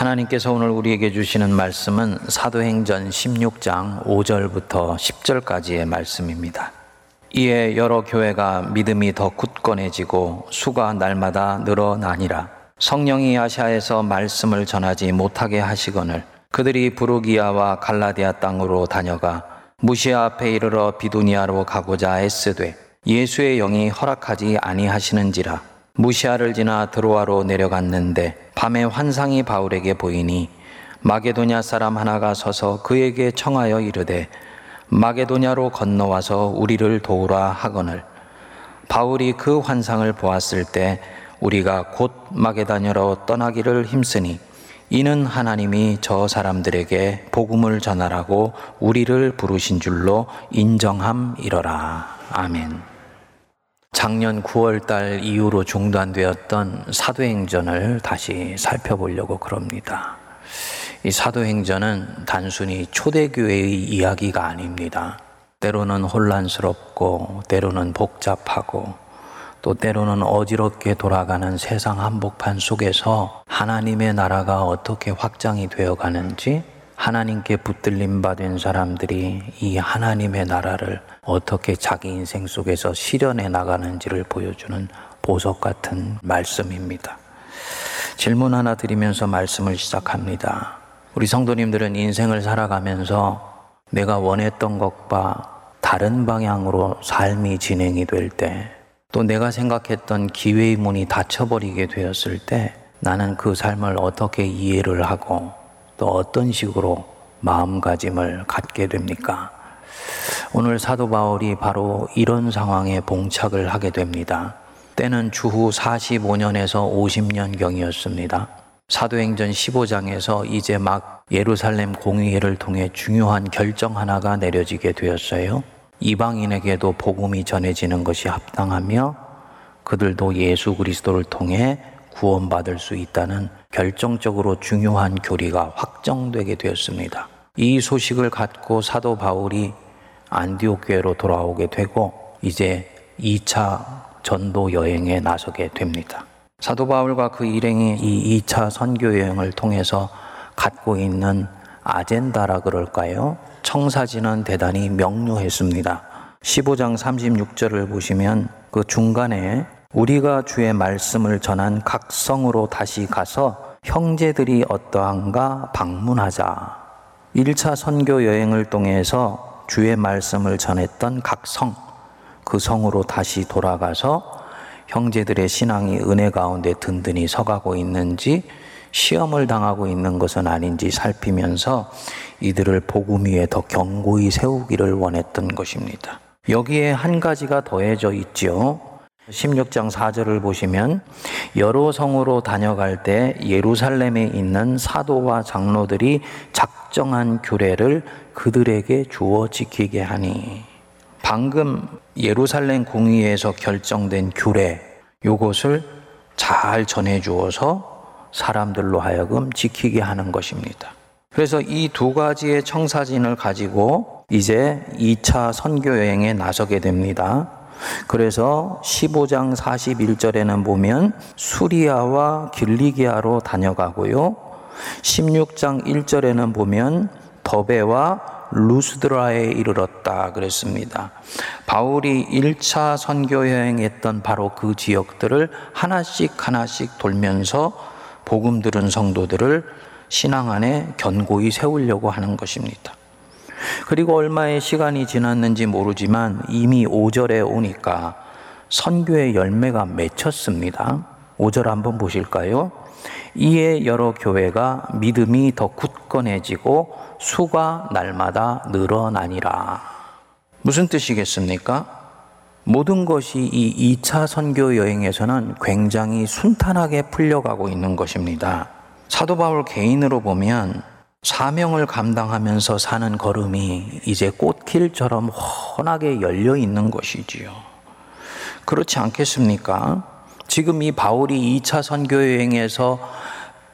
하나님께서 오늘 우리에게 주시는 말씀은 사도행전 16장 5절부터 10절까지의 말씀입니다. 이에 여러 교회가 믿음이 더 굳건해지고 수가 날마다 늘어나니라. 성령이 아시아에서 말씀을 전하지 못하게 하시거늘 그들이 부르기아와 갈라디아 땅으로 다녀가 무시아 앞에 이르러 비두니아로 가고자 애쓰되 예수의 영이 허락하지 아니하시는지라 무시아를 지나 드로아로 내려갔는데 밤에 환상이 바울에게 보이니 마게도냐 사람 하나가 서서 그에게 청하여 이르되 마게도냐로 건너와서 우리를 도우라 하거늘 바울이 그 환상을 보았을 때 우리가 곧 마게다냐로 떠나기를 힘쓰니 이는 하나님이 저 사람들에게 복음을 전하라고 우리를 부르신 줄로 인정함이러라. 아멘. 작년 9월 달 이후로 중단되었던 사도행전을 다시 살펴보려고 그럽니다. 이 사도행전은 단순히 초대교회의 이야기가 아닙니다. 때로는 혼란스럽고, 때로는 복잡하고, 또 때로는 어지럽게 돌아가는 세상 한복판 속에서 하나님의 나라가 어떻게 확장이 되어 가는지 하나님께 붙들림 받은 사람들이 이 하나님의 나라를 어떻게 자기 인생 속에서 실현해 나가는지를 보여주는 보석 같은 말씀입니다. 질문 하나 드리면서 말씀을 시작합니다. 우리 성도님들은 인생을 살아가면서 내가 원했던 것과 다른 방향으로 삶이 진행이 될 때, 또 내가 생각했던 기회의 문이 닫혀버리게 되었을 때, 나는 그 삶을 어떻게 이해를 하고 또 어떤 식으로 마음가짐을 갖게 됩니까? 오늘 사도 바울이 바로 이런 상황에 봉착을 하게 됩니다. 때는 주후 45년에서 50년경이었습니다. 사도행전 15장에서 이제 막 예루살렘 공의회를 통해 중요한 결정 하나가 내려지게 되었어요. 이방인에게도 복음이 전해지는 것이 합당하며 그들도 예수 그리스도를 통해 구원받을 수 있다는 결정적으로 중요한 교리가 확정되게 되었습니다. 이 소식을 갖고 사도 바울이 안디옥 교회로 돌아오게 되고 이제 2차 전도 여행에 나서게 됩니다. 사도 바울과 그 일행이 이 2차 선교 여행을 통해서 갖고 있는 아젠다라 그럴까요? 청사진은 대단히 명료했습니다. 15장 36절을 보시면 그 중간에 우리가 주의 말씀을 전한 각 성으로 다시 가서 형제들이 어떠한가 방문하자. 1차 선교 여행을 통해서 주의 말씀을 전했던 각 성, 그 성으로 다시 돌아가서 형제들의 신앙이 은혜 가운데 든든히 서가고 있는지 시험을 당하고 있는 것은 아닌지 살피면서 이들을 복음 위에 더 견고히 세우기를 원했던 것입니다. 여기에 한 가지가 더해져 있지요. 16장 4절을 보시면 여러 성으로 다녀갈 때 예루살렘에 있는 사도와 장로들이 작정한 규례를 그들에게 주어 지키게 하니 방금 예루살렘 공의에서 결정된 규례 요것을 잘 전해 주어서 사람들로 하여금 지키게 하는 것입니다. 그래서 이 두 가지의 청사진을 가지고 이제 2차 선교 여행에 나서게 됩니다. 그래서 15장 41절에는 보면 수리아와 길리기아로 다녀가고요. 16장 1절에는 보면 더베와 루스드라에 이르렀다 그랬습니다. 바울이 1차 선교 여행했던 바로 그 지역들을 하나씩 하나씩 돌면서 복음 들은 성도들을 신앙 안에 견고히 세우려고 하는 것입니다. 그리고 얼마의 시간이 지났는지 모르지만 이미 5절에 오니까 선교의 열매가 맺혔습니다. 5절 한번 보실까요? 이에 여러 교회가 믿음이 더 굳건해지고 수가 날마다 늘어나니라. 무슨 뜻이겠습니까? 모든 것이 이 2차 선교 여행에서는 굉장히 순탄하게 풀려가고 있는 것입니다. 사도 바울 개인으로 보면 사명을 감당하면서 사는 걸음이 이제 꽃길처럼 훤하게 열려 있는 것이지요. 그렇지 않겠습니까? 지금 이 바울이 2차 선교 여행에서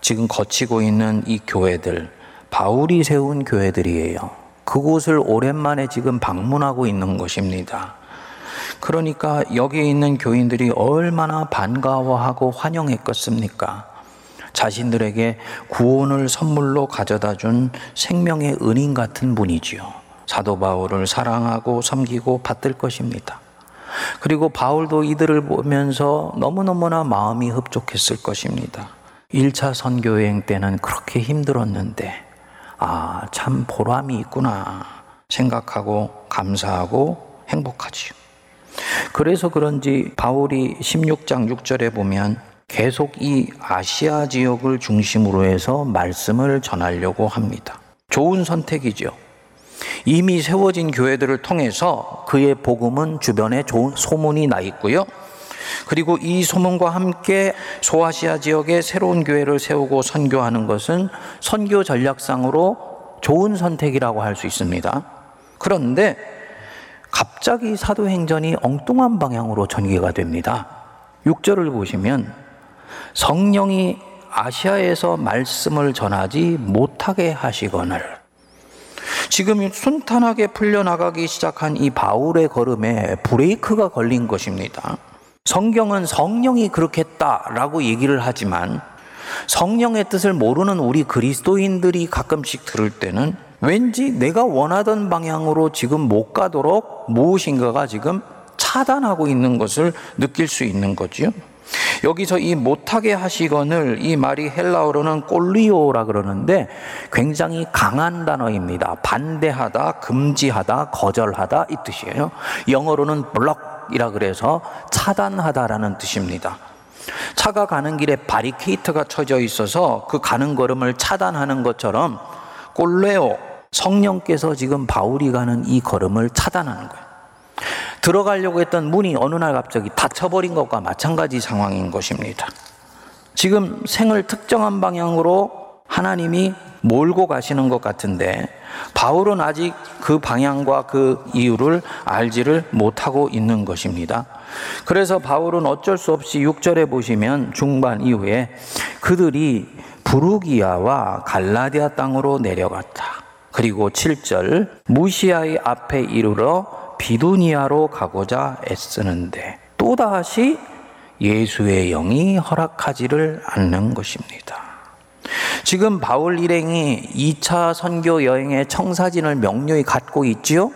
지금 거치고 있는 이 교회들, 바울이 세운 교회들이에요. 그곳을 오랜만에 지금 방문하고 있는 것입니다. 그러니까 여기 있는 교인들이 얼마나 반가워하고 환영했겠습니까? 자신들에게 구원을 선물로 가져다 준 생명의 은인 같은 분이지요. 사도 바울을 사랑하고 섬기고 받들 것입니다. 그리고 바울도 이들을 보면서 너무너무나 마음이 흡족했을 것입니다. 1차 선교여행 때는 그렇게 힘들었는데, 아, 참 보람이 있구나 생각하고 감사하고 행복하지요. 그래서 그런지 바울이 16장 6절에 보면 계속 이 아시아 지역을 중심으로 해서 말씀을 전하려고 합니다. 좋은 선택이죠. 이미 세워진 교회들을 통해서 그의 복음은 주변에 좋은 소문이 나 있고요. 그리고 이 소문과 함께 소아시아 지역에 새로운 교회를 세우고 선교하는 것은 선교 전략상으로 좋은 선택이라고 할 수 있습니다. 그런데 갑자기 사도행전이 엉뚱한 방향으로 전개가 됩니다. 6절을 보시면 성령이 아시아에서 말씀을 전하지 못하게 하시거늘 지금 순탄하게 풀려나가기 시작한 이 바울의 걸음에 브레이크가 걸린 것입니다. 성경은 성령이 그렇게 했다라고 얘기를 하지만 성령의 뜻을 모르는 우리 그리스도인들이 가끔씩 들을 때는 왠지 내가 원하던 방향으로 지금 못 가도록 무엇인가가 지금 차단하고 있는 것을 느낄 수 있는 거지요. 여기서 이 못하게 하시건을 이 말이 헬라어로는 꼴리오라 그러는데 굉장히 강한 단어입니다. 반대하다, 금지하다, 거절하다 이 뜻이에요. 영어로는 블럭이라 그래서 차단하다라는 뜻입니다. 차가 가는 길에 바리케이트가 쳐져 있어서 그 가는 걸음을 차단하는 것처럼 꼴레오 성령께서 지금 바울이 가는 이 걸음을 차단하는 거예요. 들어가려고 했던 문이 어느 날 갑자기 닫혀버린 것과 마찬가지 상황인 것입니다. 지금 생을 특정한 방향으로 하나님이 몰고 가시는 것 같은데 바울은 아직 그 방향과 그 이유를 알지를 못하고 있는 것입니다. 그래서 바울은 어쩔 수 없이 6절에 보시면 중반 이후에 그들이 부르기아와 갈라디아 땅으로 내려갔다. 그리고 7절 무시아의 앞에 이르러 비두니아로 가고자 애쓰는데 또다시 예수의 영이 허락하지를 않는 것입니다. 지금 바울 일행이 2차 선교 여행의 청사진을 명료히 갖고 있지요?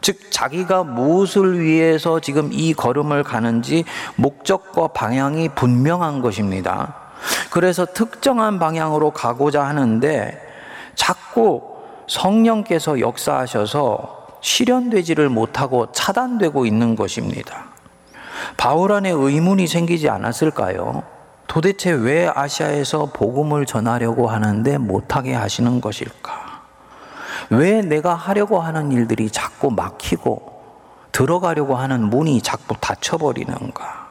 즉, 자기가 무엇을 위해서 지금 이 걸음을 가는지 목적과 방향이 분명한 것입니다. 그래서 특정한 방향으로 가고자 하는데 자꾸 성령께서 역사하셔서 실현되지를 못하고 차단되고 있는 것입니다. 바울 안에 의문이 생기지 않았을까요? 도대체 왜 아시아에서 복음을 전하려고 하는데 못하게 하시는 것일까? 왜 내가 하려고 하는 일들이 자꾸 막히고 들어가려고 하는 문이 자꾸 닫혀버리는가?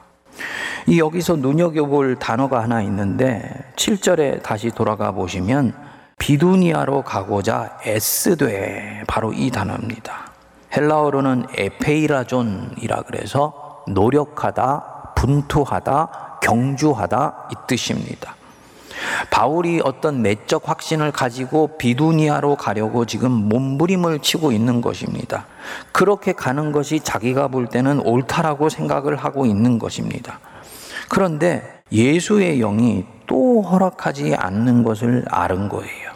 이 여기서 눈여겨볼 단어가 하나 있는데 7절에 다시 돌아가 보시면 비두니아로 가고자 애쓰되 바로 이 단어입니다. 헬라어로는 에페이라존이라 그래서 노력하다, 분투하다, 경주하다 이 뜻입니다. 바울이 어떤 내적 확신을 가지고 비두니아로 가려고 지금 몸부림을 치고 있는 것입니다. 그렇게 가는 것이 자기가 볼 때는 옳다라고 생각을 하고 있는 것입니다. 그런데 예수의 영이 또 허락하지 않는 것을 아는 거예요.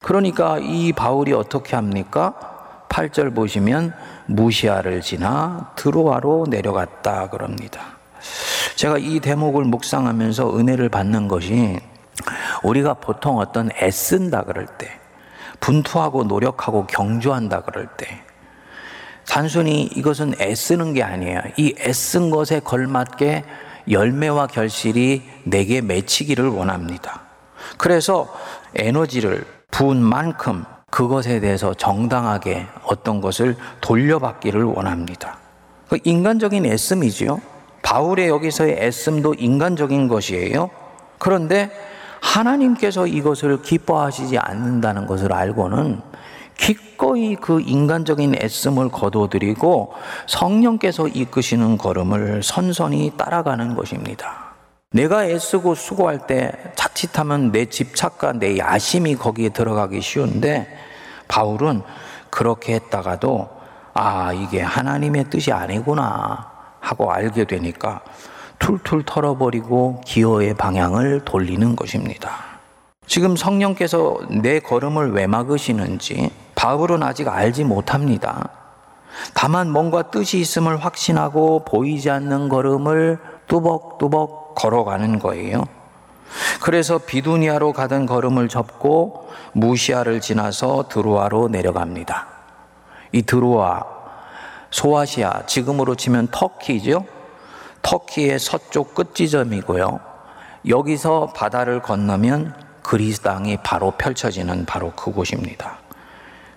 그러니까 이 바울이 어떻게 합니까? 8절 보시면 무시아를 지나 드로아로 내려갔다 그럽니다. 제가 이 대목을 묵상하면서 은혜를 받는 것이 우리가 보통 어떤 애쓴다 그럴 때, 분투하고 노력하고 경주한다 그럴 때, 단순히 이것은 애쓰는 게 아니에요. 이 애쓴 것에 걸맞게 열매와 결실이 내게 맺히기를 원합니다. 그래서 에너지를 부은 만큼 그것에 대해서 정당하게 어떤 것을 돌려받기를 원합니다. 그 인간적인 애씀이지요. 바울의 여기서의 애씀도 인간적인 것이에요. 그런데 하나님께서 이것을 기뻐하시지 않는다는 것을 알고는 기꺼이 그 인간적인 애씀을 거둬들이고 성령께서 이끄시는 걸음을 선선히 따라가는 것입니다. 내가 애쓰고 수고할 때 자칫하면 내 집착과 내 야심이 거기에 들어가기 쉬운데 바울은 그렇게 했다가도 아, 이게 하나님의 뜻이 아니구나 하고 알게 되니까 툴툴 털어버리고 기어의 방향을 돌리는 것입니다. 지금 성령께서 내 걸음을 왜 막으시는지 바울은 아직 알지 못합니다. 다만 뭔가 뜻이 있음을 확신하고 보이지 않는 걸음을 뚜벅뚜벅 걸어가는 거예요. 그래서 비두니아로 가던 걸음을 접고 무시아를 지나서 드로아로 내려갑니다. 이 드로아, 소아시아, 지금으로 치면 터키죠. 터키의 서쪽 끝지점이고요. 여기서 바다를 건너면 그리스 땅이 바로 펼쳐지는 바로 그곳입니다.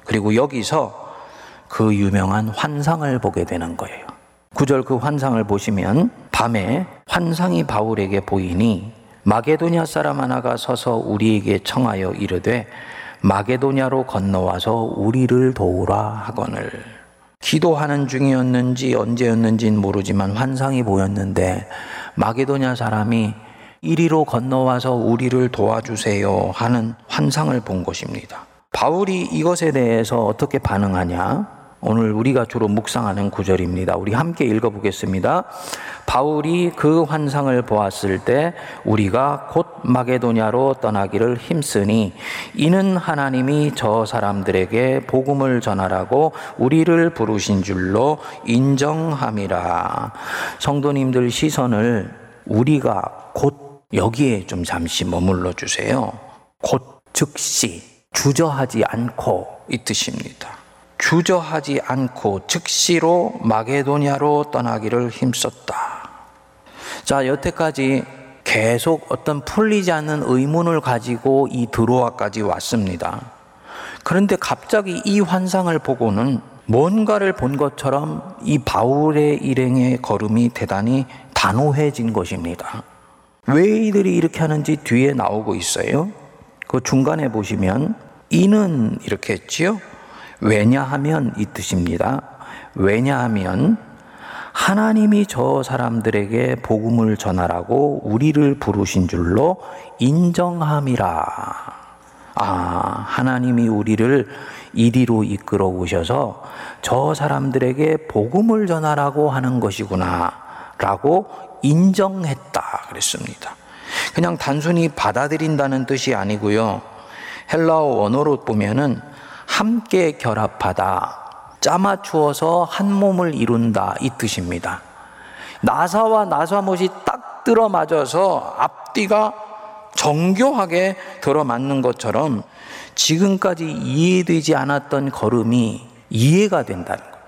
그리고 여기서 그 유명한 환상을 보게 되는 거예요. 구절 그 환상을 보시면 밤에 환상이 바울에게 보이니 마게도냐 사람 하나가 서서 우리에게 청하여 이르되 마게도냐로 건너와서 우리를 도우라 하거늘 기도하는 중이었는지 언제였는지는 모르지만 환상이 보였는데 마게도냐 사람이 이리로 건너와서 우리를 도와주세요 하는 환상을 본 것입니다. 바울이 이것에 대해서 어떻게 반응하냐? 오늘 우리가 주로 묵상하는 구절입니다. 우리 함께 읽어보겠습니다. 바울이 그 환상을 보았을 때 우리가 곧 마게도냐로 떠나기를 힘쓰니 이는 하나님이 저 사람들에게 복음을 전하라고 우리를 부르신 줄로 인정함이라. 성도님들 시선을 우리가 곧 여기에 좀 잠시 머물러 주세요. 곧 즉시 주저하지 않고 이 뜻입니다. 주저하지 않고 즉시로 마게도냐로 떠나기를 힘썼다. 자, 여태까지 계속 어떤 풀리지 않는 의문을 가지고 이 드로아까지 왔습니다. 그런데 갑자기 이 환상을 보고는 뭔가를 본 것처럼 이 바울의 일행의 걸음이 대단히 단호해진 것입니다. 왜 이들이 이렇게 하는지 뒤에 나오고 있어요. 그 중간에 보시면 이는 이렇게 했지요. 왜냐하면 이 뜻입니다. 왜냐하면 하나님이 저 사람들에게 복음을 전하라고 우리를 부르신 줄로 인정함이라. 아, 하나님이 우리를 이리로 이끌어 오셔서 저 사람들에게 복음을 전하라고 하는 것이구나. 라고 인정했다. 그랬습니다. 그냥 단순히 받아들인다는 뜻이 아니고요. 헬라어 원어로 보면은 함께 결합하다. 짜맞추어서 한 몸을 이룬다. 이 뜻입니다. 나사와 나사못이 딱 들어맞아서 앞뒤가 정교하게 들어맞는 것처럼 지금까지 이해되지 않았던 걸음이 이해가 된다는 거예요.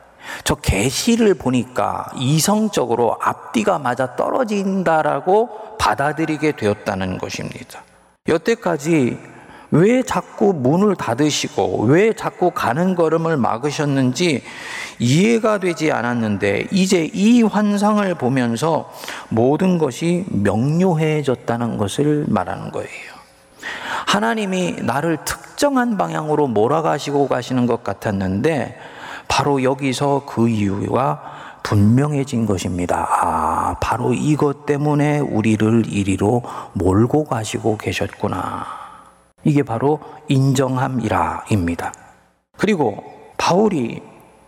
저 계시를 보니까 이성적으로 앞뒤가 맞아 떨어진다라고 받아들이게 되었다는 것입니다. 여태까지 왜 자꾸 문을 닫으시고 왜 자꾸 가는 걸음을 막으셨는지 이해가 되지 않았는데 이제 이 환상을 보면서 모든 것이 명료해졌다는 것을 말하는 거예요. 하나님이 나를 특정한 방향으로 몰아가시고 가시는 것 같았는데 바로 여기서 그 이유가 분명해진 것입니다. 아, 바로 이것 때문에 우리를 이리로 몰고 가시고 계셨구나. 이게 바로 인정함이라입니다. 그리고 바울이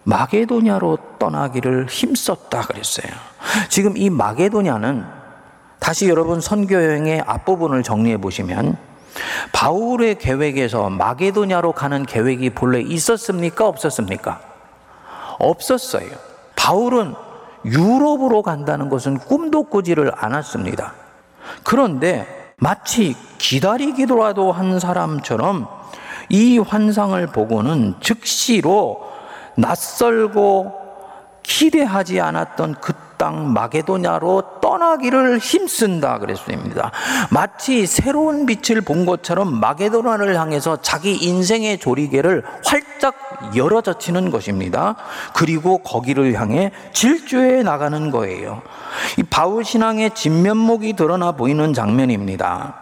마게도냐로 떠나기를 힘썼다 그랬어요. 지금 이 마게도냐는 다시 여러분 선교 여행의 앞부분을 정리해 보시면 바울의 계획에서 마게도냐로 가는 계획이 본래 있었습니까? 없었습니까? 없었어요. 바울은 유럽으로 간다는 것은 꿈도 꾸지를 않았습니다. 그런데 마치 기다리기도라도 한 사람처럼 이 환상을 보고는 즉시로 낯설고 기대하지 않았던 그 땅 마게도냐로 떠나기를 힘쓴다 그랬습니다. 마치 새로운 빛을 본 것처럼 마게도냐를 향해서 자기 인생의 조리개를 활짝 열어젖히는 것입니다. 그리고 거기를 향해 질주해 나가는 거예요. 이 바울 신앙의 진면목이 드러나 보이는 장면입니다.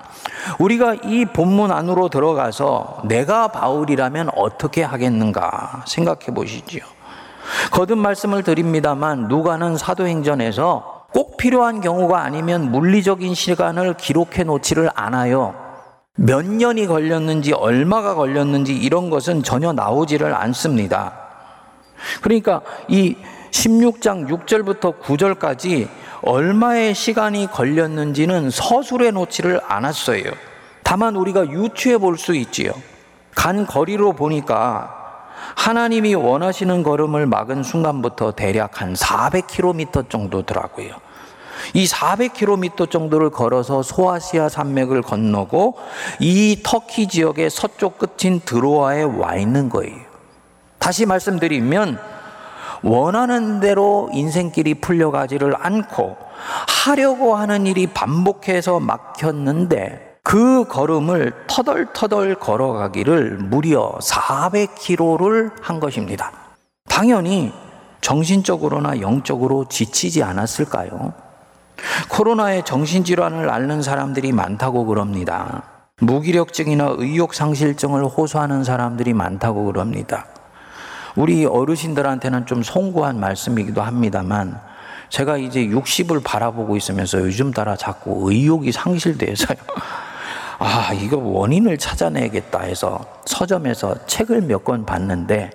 우리가 이 본문 안으로 들어가서 내가 바울이라면 어떻게 하겠는가 생각해 보시지요. 거듭 말씀을 드립니다만 누가는 사도행전에서 꼭 필요한 경우가 아니면 물리적인 시간을 기록해 놓지를 않아요. 몇 년이 걸렸는지 얼마가 걸렸는지 이런 것은 전혀 나오지를 않습니다. 그러니까 이 16장 6절부터 9절까지 얼마의 시간이 걸렸는지는 서술해 놓지를 않았어요. 다만 우리가 유추해 볼 수 있지요. 간 거리로 보니까 하나님이 원하시는 걸음을 막은 순간부터 대략 한 400km 정도더라고요. 이 400km 정도를 걸어서 소아시아 산맥을 건너고 이 터키 지역의 서쪽 끝인 드로아에 와 있는 거예요. 다시 말씀드리면 원하는 대로 인생길이 풀려가지를 않고 하려고 하는 일이 반복해서 막혔는데 그 걸음을 터덜터덜 걸어가기를 무려 400km를 한 것입니다. 당연히 정신적으로나 영적으로 지치지 않았을까요? 코로나에 정신질환을 앓는 사람들이 많다고 그럽니다. 무기력증이나 의욕상실증을 호소하는 사람들이 많다고 그럽니다. 우리 어르신들한테는 좀 송구한 말씀이기도 합니다만 제가 이제 60을 바라보고 있으면서 요즘 따라 자꾸 의욕이 상실돼서요. 아, 이거 원인을 찾아내겠다 해서 서점에서 책을 몇 권 봤는데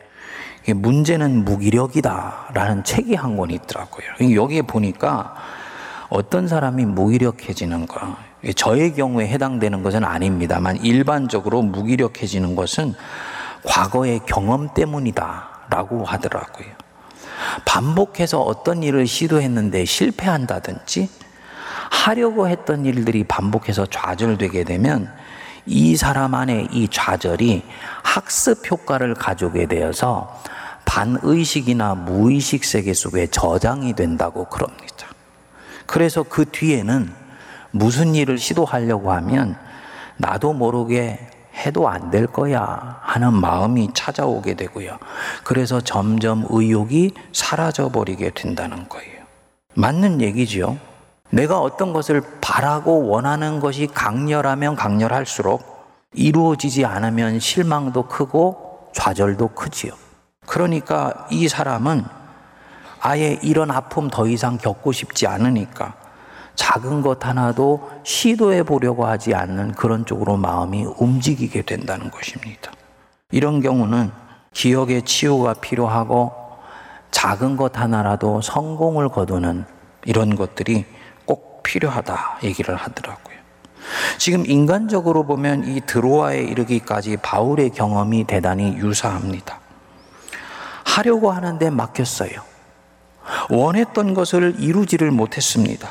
문제는 무기력이다라는 책이 한 권 있더라고요. 여기에 보니까 어떤 사람이 무기력해지는 거, 저의 경우에 해당되는 것은 아닙니다만 일반적으로 무기력해지는 것은 과거의 경험 때문이다라고 하더라고요. 반복해서 어떤 일을 시도했는데 실패한다든지 하려고 했던 일들이 반복해서 좌절되게 되면 이 사람 안에 이 좌절이 학습 효과를 가져오게 되어서 반의식이나 무의식 세계 속에 저장이 된다고 그럽니다. 그래서 그 뒤에는 무슨 일을 시도하려고 하면 나도 모르게 해도 안 될 거야 하는 마음이 찾아오게 되고요. 그래서 점점 의욕이 사라져 버리게 된다는 거예요. 맞는 얘기지요. 내가 어떤 것을 바라고 원하는 것이 강렬하면 강렬할수록 이루어지지 않으면 실망도 크고 좌절도 크지요. 그러니까 이 사람은 아예 이런 아픔 더 이상 겪고 싶지 않으니까 작은 것 하나도 시도해 보려고 하지 않는 그런 쪽으로 마음이 움직이게 된다는 것입니다. 이런 경우는 기억의 치유가 필요하고 작은 것 하나라도 성공을 거두는 이런 것들이 꼭 필요하다 얘기를 하더라고요. 지금 인간적으로 보면 이 드로아에 이르기까지 바울의 경험이 대단히 유사합니다. 하려고 하는데 막혔어요. 원했던 것을 이루지를 못했습니다.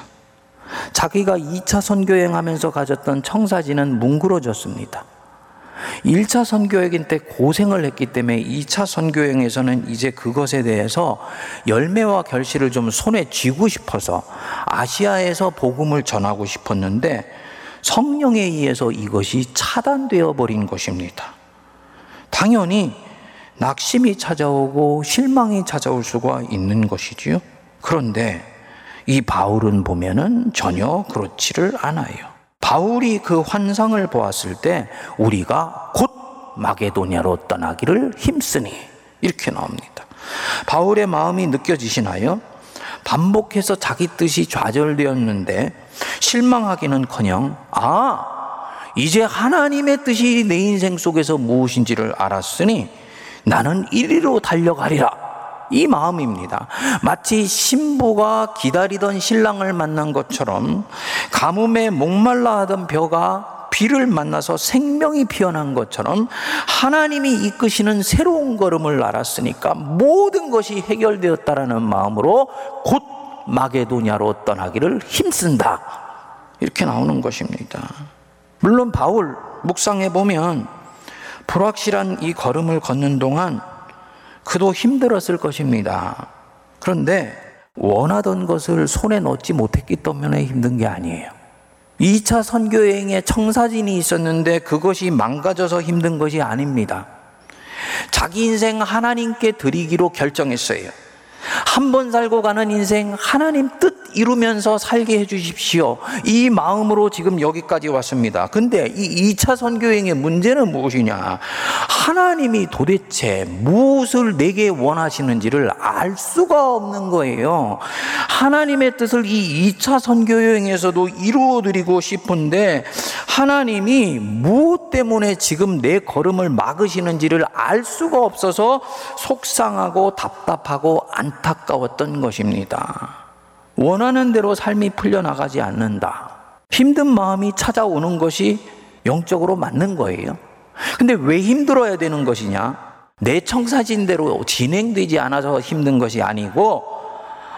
자기가 2차 선교행 하면서 가졌던 청사진은 뭉그러졌습니다. 1차 선교여행 때 고생을 했기 때문에 2차 선교행에서는 이제 그것에 대해서 열매와 결실을 좀 손에 쥐고 싶어서 아시아에서 복음을 전하고 싶었는데 성령에 의해서 이것이 차단되어 버린 것입니다. 당연히 낙심이 찾아오고 실망이 찾아올 수가 있는 것이지요. 그런데 이 바울은 보면은 전혀 그렇지를 않아요. 바울이 그 환상을 보았을 때 우리가 곧 마게도냐로 떠나기를 힘쓰니 이렇게 나옵니다. 바울의 마음이 느껴지시나요? 반복해서 자기 뜻이 좌절되었는데 실망하기는커녕 아 이제 하나님의 뜻이 내 인생 속에서 무엇인지를 알았으니 나는 이리로 달려가리라. 이 마음입니다. 마치 신부가 기다리던 신랑을 만난 것처럼 가뭄에 목말라 하던 벼가 비를 만나서 생명이 피어난 것처럼 하나님이 이끄시는 새로운 걸음을 알았으니까 모든 것이 해결되었다라는 마음으로 곧 마게도냐로 떠나기를 힘쓴다. 이렇게 나오는 것입니다. 물론 바울 묵상해 보면 불확실한 이 걸음을 걷는 동안 그도 힘들었을 것입니다. 그런데 원하던 것을 손에 넣지 못했기 때문에 힘든 게 아니에요. 2차 선교여행에 청사진이 있었는데 그것이 망가져서 힘든 것이 아닙니다. 자기 인생 하나님께 드리기로 결정했어요. 한 번 살고 가는 인생 하나님 뜻 이루면서 살게 해 주십시오. 이 마음으로 지금 여기까지 왔습니다. 근데 이 2차 선교행의 문제는 무엇이냐? 하나님이 도대체 무엇을 내게 원하시는지를 알 수가 없는 거예요. 하나님의 뜻을 이 2차 선교여행에서도 이루어 드리고 싶은데 하나님이 무엇 때문에 지금 내 걸음을 막으시는지를 알 수가 없어서 속상하고 답답하고 안타까웠던 것입니다. 원하는 대로 삶이 풀려나가지 않는다. 힘든 마음이 찾아오는 것이 영적으로 맞는 거예요. 근데 왜 힘들어야 되는 것이냐? 내 청사진대로 진행되지 않아서 힘든 것이 아니고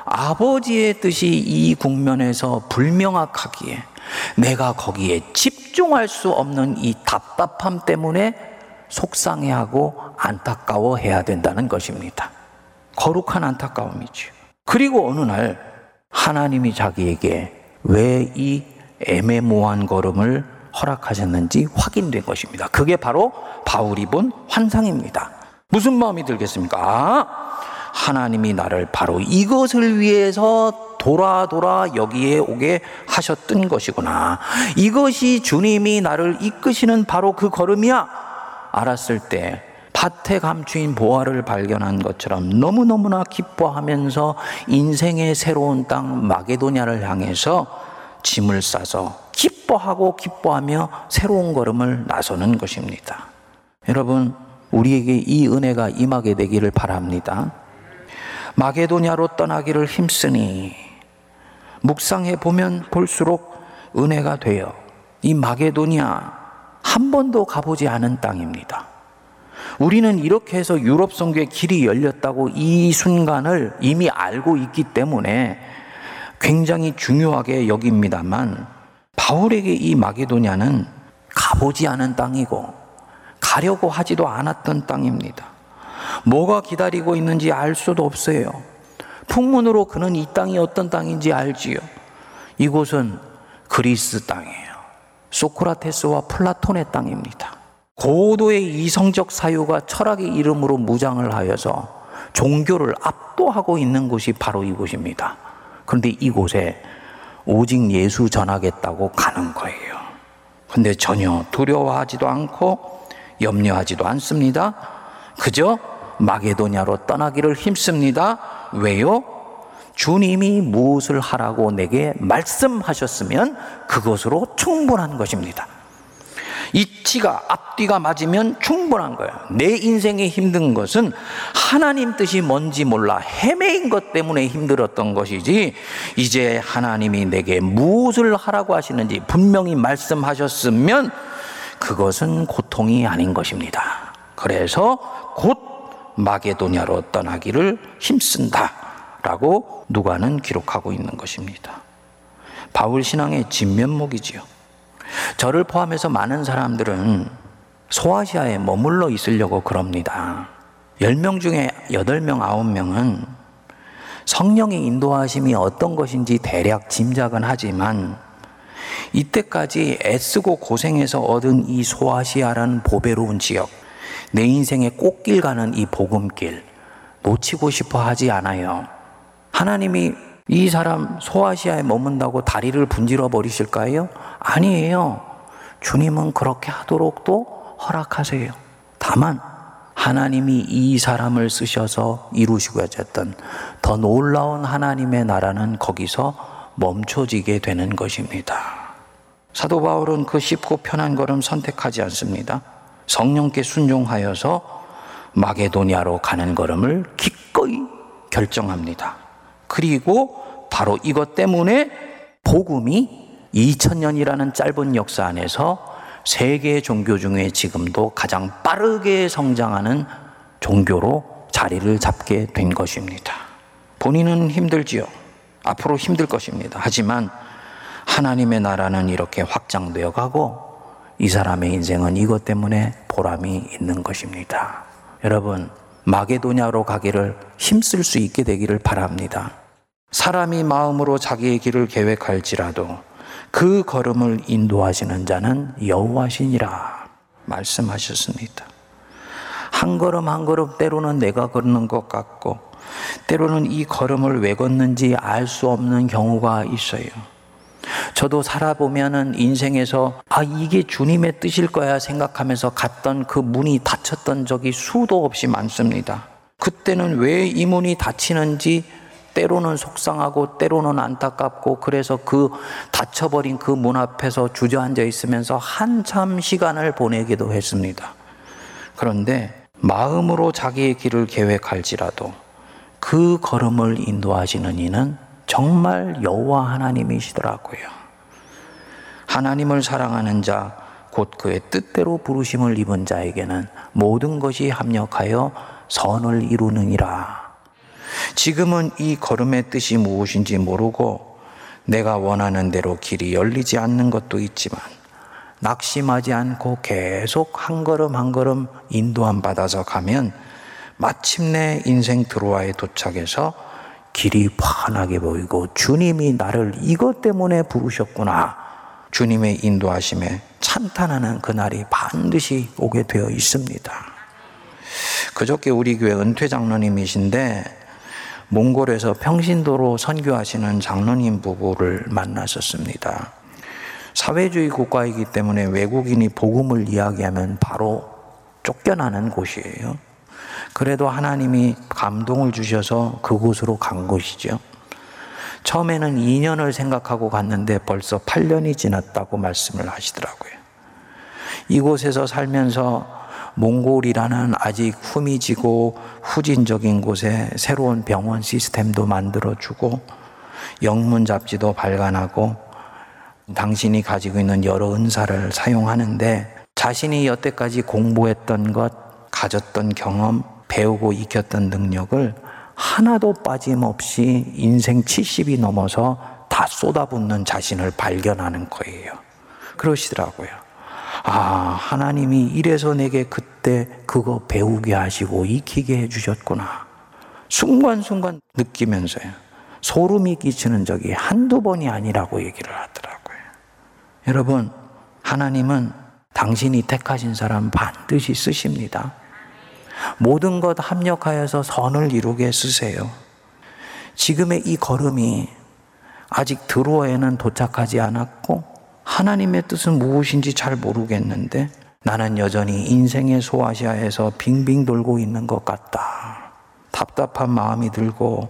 아버지의 뜻이 이 국면에서 불명확하기에 내가 거기에 집중할 수 없는 이 답답함 때문에 속상해하고 안타까워해야 된다는 것입니다. 거룩한 안타까움이죠. 그리고 어느 날 하나님이 자기에게 왜 이 애매모호한 걸음을 허락하셨는지 확인된 것입니다. 그게 바로 바울이 본 환상입니다. 무슨 마음이 들겠습니까? 아, 하나님이 나를 바로 이것을 위해서 돌아 돌아 여기에 오게 하셨던 것이구나. 이것이 주님이 나를 이끄시는 바로 그 걸음이야. 알았을 때 밭에 감추인 보화를 발견한 것처럼 너무너무나 기뻐하면서 인생의 새로운 땅 마게도냐를 향해서 짐을 싸서 기뻐하고 기뻐하며 새로운 걸음을 나서는 것입니다. 여러분, 우리에게 이 은혜가 임하게 되기를 바랍니다. 마게도냐로 떠나기를 힘쓰니 묵상해 보면 볼수록 은혜가 되어 이 마게도냐 한 번도 가보지 않은 땅입니다. 우리는 이렇게 해서 유럽 선교의 길이 열렸다고 이 순간을 이미 알고 있기 때문에 굉장히 중요하게 여깁니다만 바울에게 이 마게도냐는 가보지 않은 땅이고 가려고 하지도 않았던 땅입니다. 뭐가 기다리고 있는지 알 수도 없어요. 풍문으로 그는 이 땅이 어떤 땅인지 알지요. 이곳은 그리스 땅이에요. 소크라테스와 플라톤의 땅입니다. 고도의 이성적 사유가 철학의 이름으로 무장을 하여서 종교를 압도하고 있는 곳이 바로 이곳입니다. 그런데 이곳에 오직 예수 전하겠다고 가는 거예요. 근데 전혀 두려워하지도 않고 염려하지도 않습니다. 그저 마게도냐로 떠나기를 힘씁니다. 왜요? 주님이 무엇을 하라고 내게 말씀하셨으면 그것으로 충분한 것입니다. 이치가 앞뒤가 맞으면 충분한 거예요. 내 인생에 힘든 것은 하나님 뜻이 뭔지 몰라 헤매인 것 때문에 힘들었던 것이지 이제 하나님이 내게 무엇을 하라고 하시는지 분명히 말씀하셨으면 그것은 고통이 아닌 것입니다. 그래서 곧 마게도냐로 떠나기를 힘쓴다. 라고 누가는 기록하고 있는 것입니다. 바울 신앙의 진면목이지요. 저를 포함해서 많은 사람들은 소아시아에 머물러 있으려고 그럽니다. 10명 중에 8명, 9명은 성령의 인도하심이 어떤 것인지 대략 짐작은 하지만 이때까지 애쓰고 고생해서 얻은 이 소아시아라는 보배로운 지역, 내 인생의 꽃길 가는 이 복음길, 놓치고 싶어 하지 않아요. 하나님이 이 사람 소아시아에 머문다고 다리를 분질러 버리실까요? 아니에요. 주님은 그렇게 하도록도 허락하세요. 다만 하나님이 이 사람을 쓰셔서 이루시고 하셨던 더 놀라운 하나님의 나라는 거기서 멈춰지게 되는 것입니다. 사도 바울은 그 쉽고 편한 걸음 선택하지 않습니다. 성령께 순종하여서 마게도니아로 가는 걸음을 기꺼이 결정합니다. 그리고 바로 이것 때문에 복음이 2000년이라는 짧은 역사 안에서 세계 종교 중에 지금도 가장 빠르게 성장하는 종교로 자리를 잡게 된 것입니다. 본인은 힘들지요. 앞으로 힘들 것입니다. 하지만 하나님의 나라는 이렇게 확장되어 가고 이 사람의 인생은 이것 때문에 보람이 있는 것입니다. 여러분, 마게도냐로 가기를 힘쓸 수 있게 되기를 바랍니다. 사람이 마음으로 자기의 길을 계획할지라도 그 걸음을 인도하시는 자는 여호와시니라 말씀하셨습니다. 한 걸음 한 걸음 때로는 내가 걷는 것 같고 때로는 이 걸음을 왜 걷는지 알 수 없는 경우가 있어요. 저도 살아보면은 인생에서 아, 이게 주님의 뜻일 거야 생각하면서 갔던 그 문이 닫혔던 적이 수도 없이 많습니다. 그때는 왜 이 문이 닫히는지 때로는 속상하고 때로는 안타깝고 그래서 그 닫혀버린 그 문 앞에서 주저앉아 있으면서 한참 시간을 보내기도 했습니다. 그런데 마음으로 자기의 길을 계획할지라도 그 걸음을 인도하시는 이는 정말 여호와 하나님이시더라고요. 하나님을 사랑하는 자, 곧 그의 뜻대로 부르심을 입은 자에게는 모든 것이 합력하여 선을 이루느니라. 지금은 이 걸음의 뜻이 무엇인지 모르고 내가 원하는 대로 길이 열리지 않는 것도 있지만 낙심하지 않고 계속 한 걸음 한 걸음 인도함 받아서 가면 마침내 인생 드로아에 도착해서 길이 환하게 보이고 주님이 나를 이것 때문에 부르셨구나. 주님의 인도하심에 찬탄하는 그날이 반드시 오게 되어 있습니다. 그저께 우리 교회 은퇴 장로님이신데 몽골에서 평신도로 선교하시는 장로님 부부를 만났었습니다. 사회주의 국가이기 때문에 외국인이 복음을 이야기하면 바로 쫓겨나는 곳이에요. 그래도 하나님이 감동을 주셔서 그곳으로 간 것이죠. 처음에는 2년을 생각하고 갔는데 벌써 8년이 지났다고 말씀을 하시더라고요. 이곳에서 살면서 몽골이라는 아직 후미지고 후진적인 곳에 새로운 병원 시스템도 만들어주고 영문 잡지도 발간하고 당신이 가지고 있는 여러 은사를 사용하는데 자신이 여태까지 공부했던 것, 가졌던 경험, 배우고 익혔던 능력을 하나도 빠짐없이 인생 70이 넘어서 다 쏟아붓는 자신을 발견하는 거예요. 그러시더라고요. 아, 하나님이 이래서 내게 그때 그거 배우게 하시고 익히게 해주셨구나. 순간순간 느끼면서요. 소름이 끼치는 적이 한두 번이 아니라고 얘기를 하더라고요. 여러분, 하나님은 당신이 택하신 사람 반드시 쓰십니다. 모든 것 합력하여서 선을 이루게 쓰세요. 지금의 이 걸음이 아직 드로에는 도착하지 않았고 하나님의 뜻은 무엇인지 잘 모르겠는데 나는 여전히 인생의 소아시아에서 빙빙 돌고 있는 것 같다. 답답한 마음이 들고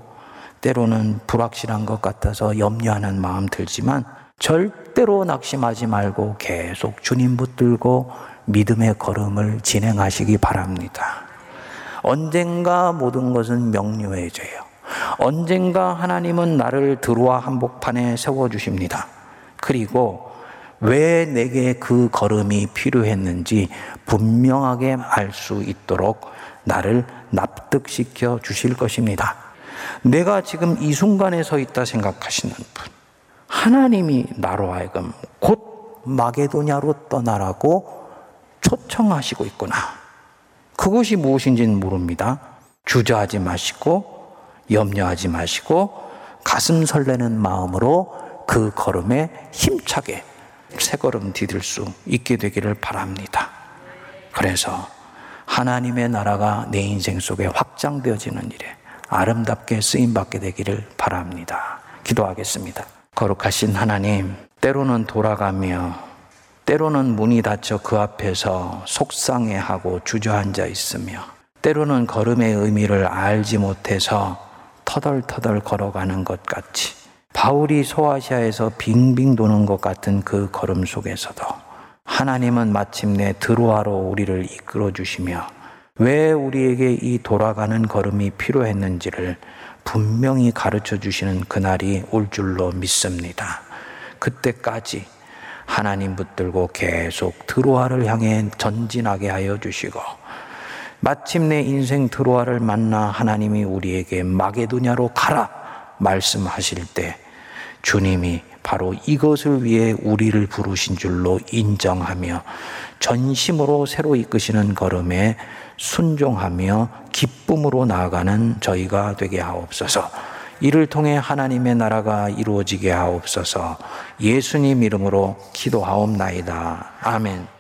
때로는 불확실한 것 같아서 염려하는 마음 들지만 절대로 낙심하지 말고 계속 주님 붙들고 믿음의 걸음을 진행하시기 바랍니다. 언젠가 모든 것은 명료해져요. 언젠가 하나님은 나를 들어와 한복판에 세워주십니다. 그리고 왜 내게 그 걸음이 필요했는지 분명하게 알 수 있도록 나를 납득시켜 주실 것입니다. 내가 지금 이 순간에 서 있다 생각하시는 분, 하나님이 나로 하여금 곧 마게도냐로 떠나라고 초청하시고 있구나. 그것이 무엇인지는 모릅니다. 주저하지 마시고 염려하지 마시고 가슴 설레는 마음으로 그 걸음에 힘차게 새 걸음 디딜 수 있게 되기를 바랍니다. 그래서 하나님의 나라가 내 인생 속에 확장되어지는 일에 아름답게 쓰임 받게 되기를 바랍니다. 기도하겠습니다. 거룩하신 하나님, 때로는 돌아가며 때로는 문이 닫혀 그 앞에서 속상해하고 주저앉아 있으며 때로는 걸음의 의미를 알지 못해서 터덜터덜 걸어가는 것 같이 바울이 소아시아에서 빙빙 도는 것 같은 그 걸음 속에서도 하나님은 마침내 드로아로 우리를 이끌어 주시며 왜 우리에게 이 돌아가는 걸음이 필요했는지를 분명히 가르쳐 주시는 그날이 올 줄로 믿습니다. 그때까지 하나님 붙들고 계속 드로아를 향해 전진하게 하여 주시고 마침내 인생 드로아를 만나 하나님이 우리에게 마게도냐로 가라 말씀하실 때 주님이 바로 이것을 위해 우리를 부르신 줄로 인정하며 전심으로 새로 이끄시는 걸음에 순종하며 기쁨으로 나아가는 저희가 되게 하옵소서. 이를 통해 하나님의 나라가 이루어지게 하옵소서 예수님 이름으로 기도하옵나이다. 아멘.